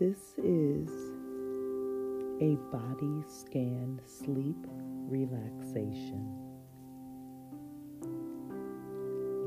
This is a body scan sleep relaxation.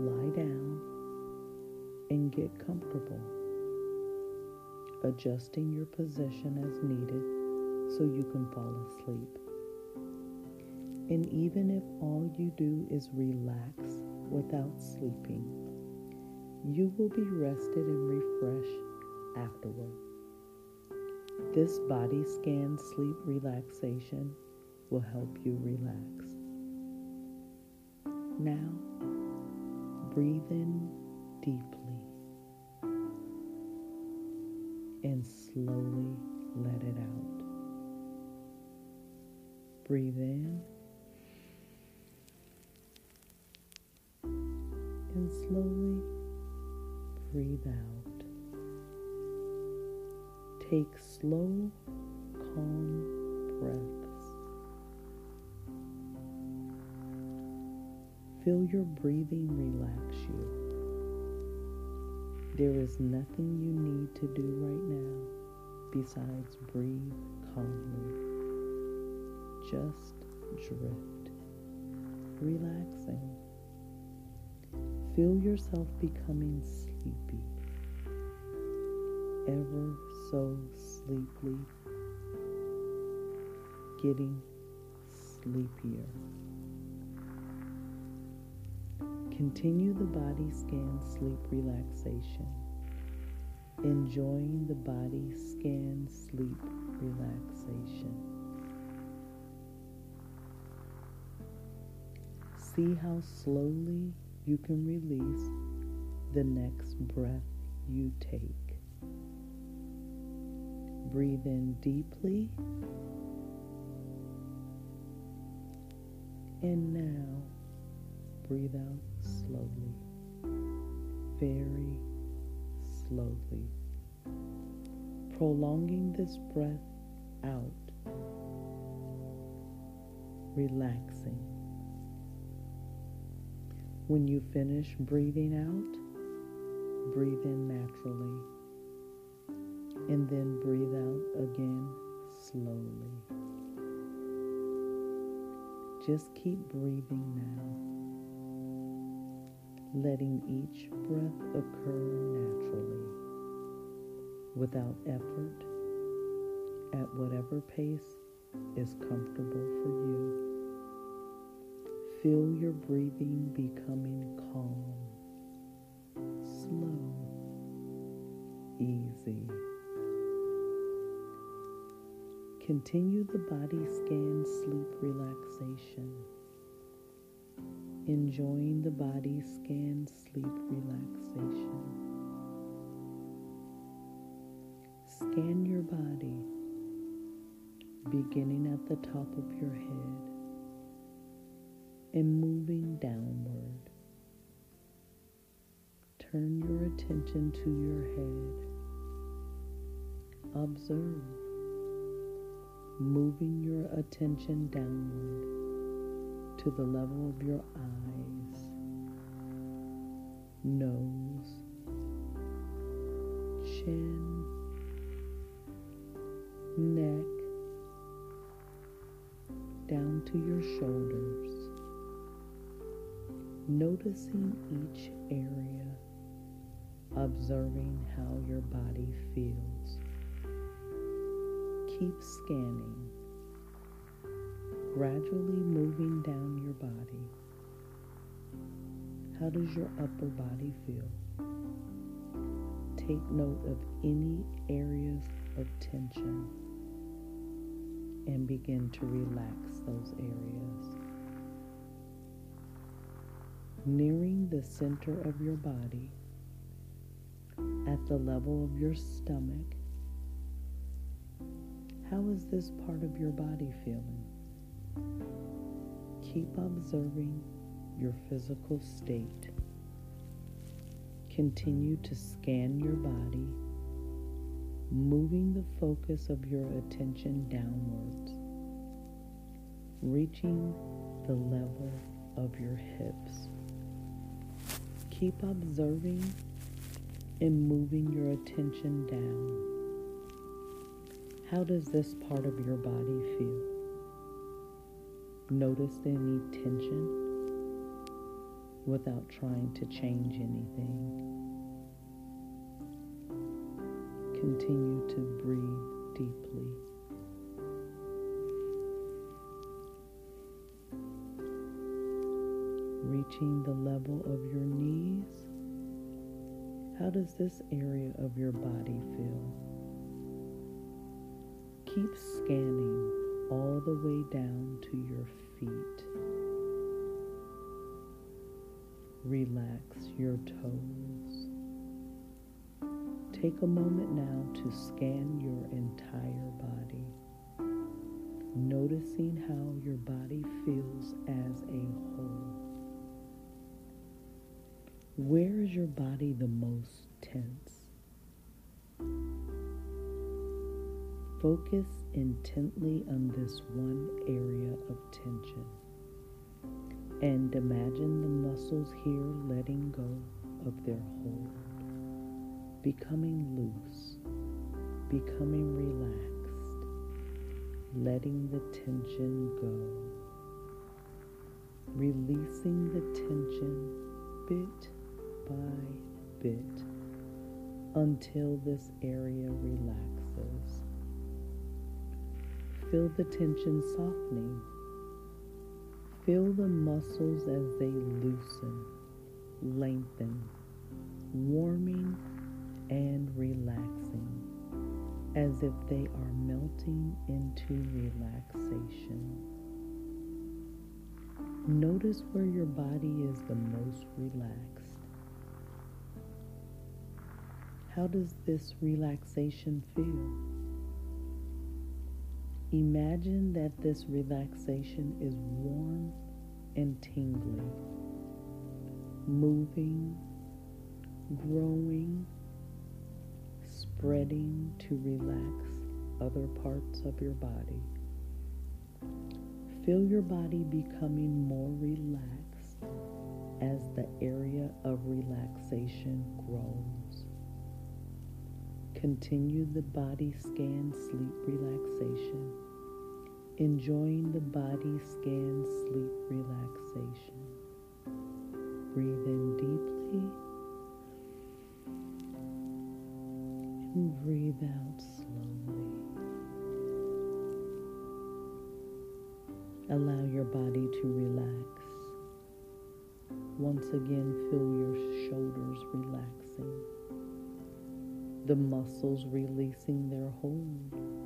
Lie down and get comfortable, adjusting your position as needed so you can fall asleep. And even if all you do is relax without sleeping, you will be rested and refreshed afterward. This body scan sleep relaxation will help you relax. Now, breathe in deeply and slowly let it out. Breathe in and slowly breathe out. Take slow, calm breaths. Feel your breathing relax you. There is nothing you need to do right now besides breathe calmly. Just drift, relaxing. Feel yourself becoming sleepy, ever so sleepily, getting sleepier. Continue the body scan sleep relaxation, enjoying the body scan sleep relaxation. See how slowly you can release the next breath you take. Breathe in deeply. And now breathe out slowly, very slowly, prolonging this breath out, relaxing. When you finish breathing out, breathe in naturally, and then breathe out again slowly. Just keep breathing now, letting each breath occur naturally, without effort, at whatever pace is comfortable for you. Feel your breathing becoming calm, slow, easy. Continue the body scan sleep relaxation. Enjoying the body scan sleep relaxation. Scan your body, beginning at the top of your head and moving downward. Turn your attention to your head. Observe, moving your attention downward to the level of your eyes, nose, chin, neck, down to your shoulders noticing each area, observing how your body feels. Keep scanning, gradually moving down your body. How does your upper body feel? Take note of any areas of tension and begin to relax those areas nearing the center of your body, at the level of your stomach. How is this part of your body feeling? Keep observing your physical state. Continue to scan your body, moving the focus of your attention downwards, reaching the level of your hips keep observing and moving your attention down, How does this part of your body feel? Notice any tension without trying to change anything. Continue to breathe deeply. Reaching the level of your knees, how does this area of your body feel? Keep scanning all the way down to your feet. Relax your toes. Take a moment now to scan your entire body, noticing how your body feels as a whole. Where is your body the most tense? Focus intently on this one area of tension and imagine the muscles here letting go of their hold, becoming loose, becoming relaxed, letting the tension go, releasing the tension bit by bit until this area relaxes. Feel the tension softening. Feel the muscles as they loosen, lengthen, warming and relaxing as if they are melting into relaxation. Notice where your body is the most relaxed. How does this relaxation feel? Imagine that this relaxation is warm and tingling, moving, growing, spreading to relax other parts of your body. Feel your body becoming more relaxed as the area of relaxation grows. Continue the body scan sleep enjoying the body scan sleep relaxation. Breathe in deeply and breathe out slowly. Allow your body to relax. Once again, feel your shoulders relaxing the muscles releasing their hold.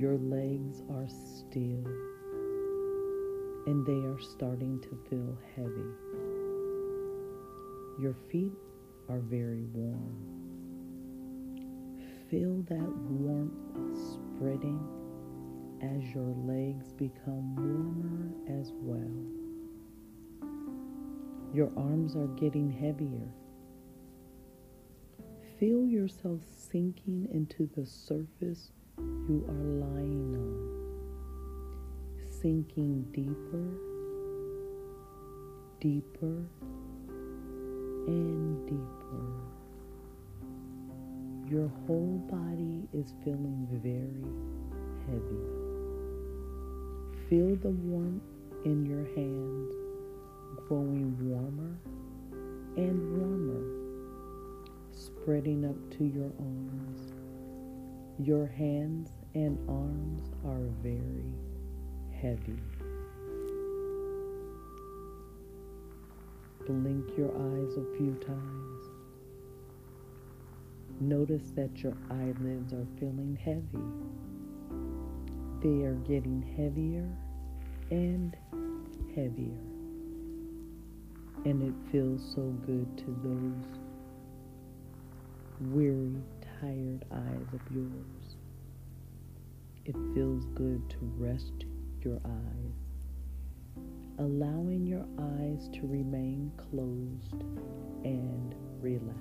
Your legs are still and they are starting to feel heavy. Your feet are very warm. Feel that warmth spreading as your legs become warmer as well. Your arms are getting heavier Feel yourself sinking into the surface you are lying on, sinking deeper, deeper, and deeper. Your whole body is feeling very heavy. Feel the warmth in your hands growing warmer and warmer spreading up to your arms. Your hands and arms are very heavy. Blink your eyes a few times. Notice that your eyelids are feeling heavy. They are getting heavier and heavier. And it feels so good to those weary, tired eyes of yours. It feels good to rest your eyes, allowing your eyes to remain closed and relax.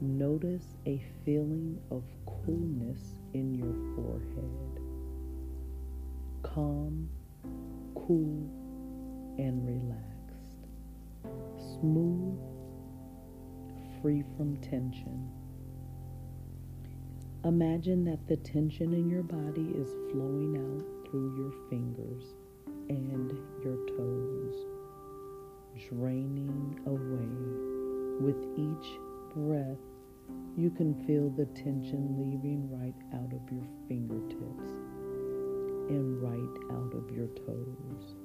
Notice a feeling of coolness in your forehead. Calm, cool, and relaxed. Smooth free from tension. Imagine that the tension in your body is flowing out through your fingers and your toes, draining away. With each breath, you can feel the tension leaving right out of your fingertips and right out of your toes.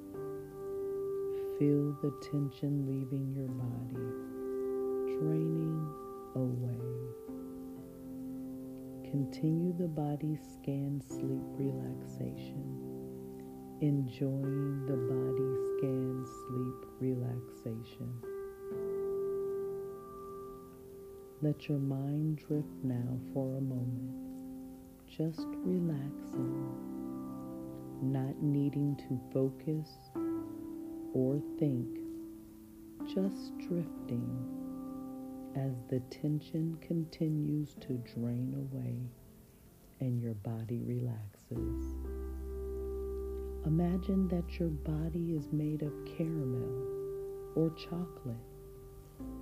Feel the tension leaving your body, draining away. Continue the body scan sleep relaxation, enjoying the body scan sleep relaxation. Let your mind drift now for a moment, just relaxing, not needing to focus or think, just drifting as the tension continues to drain away and your body relaxes. Imagine that your body is made of caramel or chocolate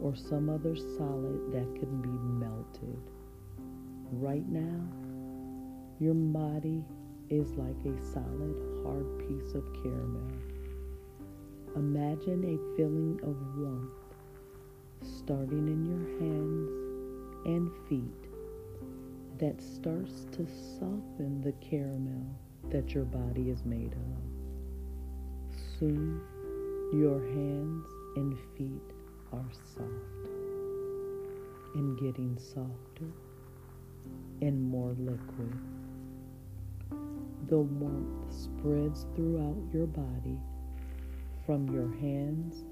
or some other solid that can be melted. Right now, your body is like a solid, hard piece of caramel Imagine a feeling of warmth starting in your hands and feet that starts to soften the caramel that your body is made of. Soon, your hands and feet are soft and getting softer and more liquid. The warmth spreads throughout your body from your hands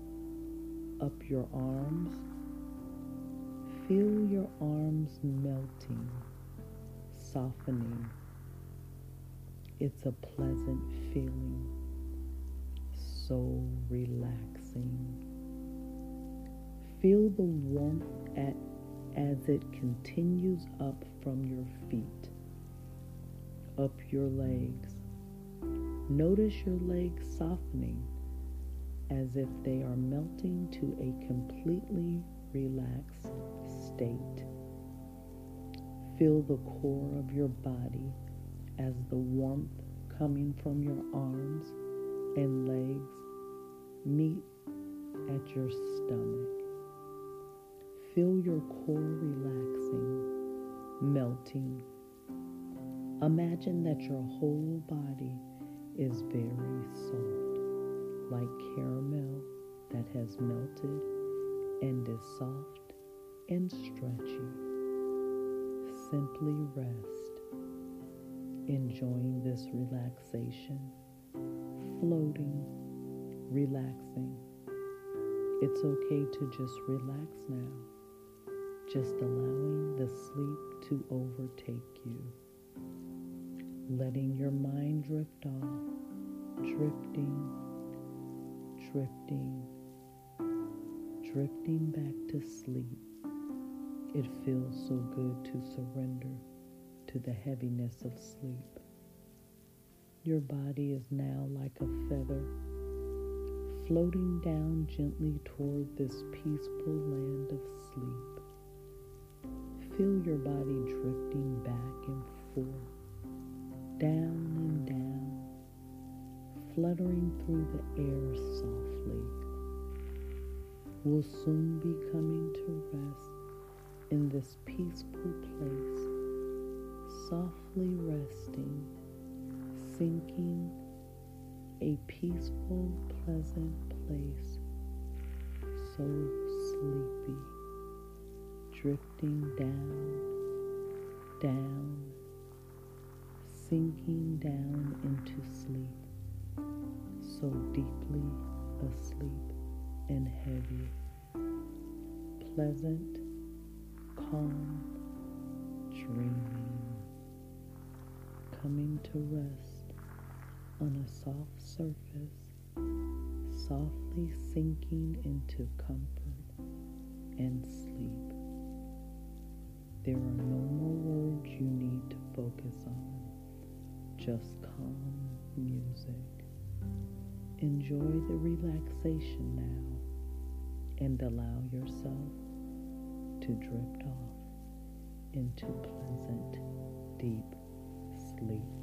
up your arms. Feel your arms melting, softening. It's a pleasant feeling, so relaxing. Feel the warmth at, as it continues up from your feet, up your legs. Notice your legs softening as if they are melting to a completely relaxed state. Feel the core of your body as the warmth coming from your arms and legs meet at your stomach. Feel your core relaxing, melting. Imagine that your whole body is very soft like caramel that has melted and is soft and stretchy. Simply rest, enjoying this relaxation, floating, relaxing. It's okay to just relax now, just allowing the sleep to overtake you, letting your mind drift off, drifting drifting, drifting back to sleep. It feels so good to surrender to the heaviness of sleep. Your body is now like a feather floating down gently toward this peaceful land of sleep. Feel your body drifting back and forth, down and down fluttering through the air softly, will soon be coming to rest in this peaceful place, softly resting, sinking a peaceful, pleasant place, so sleepy, drifting down, down, sinking down into sleep so deeply asleep and heavy, pleasant, calm, dreaming, coming to rest on a soft surface, softly sinking into comfort and sleep. There are no more words you need to focus on, just calm music. Enjoy the relaxation now and allow yourself to drift off into pleasant, deep sleep.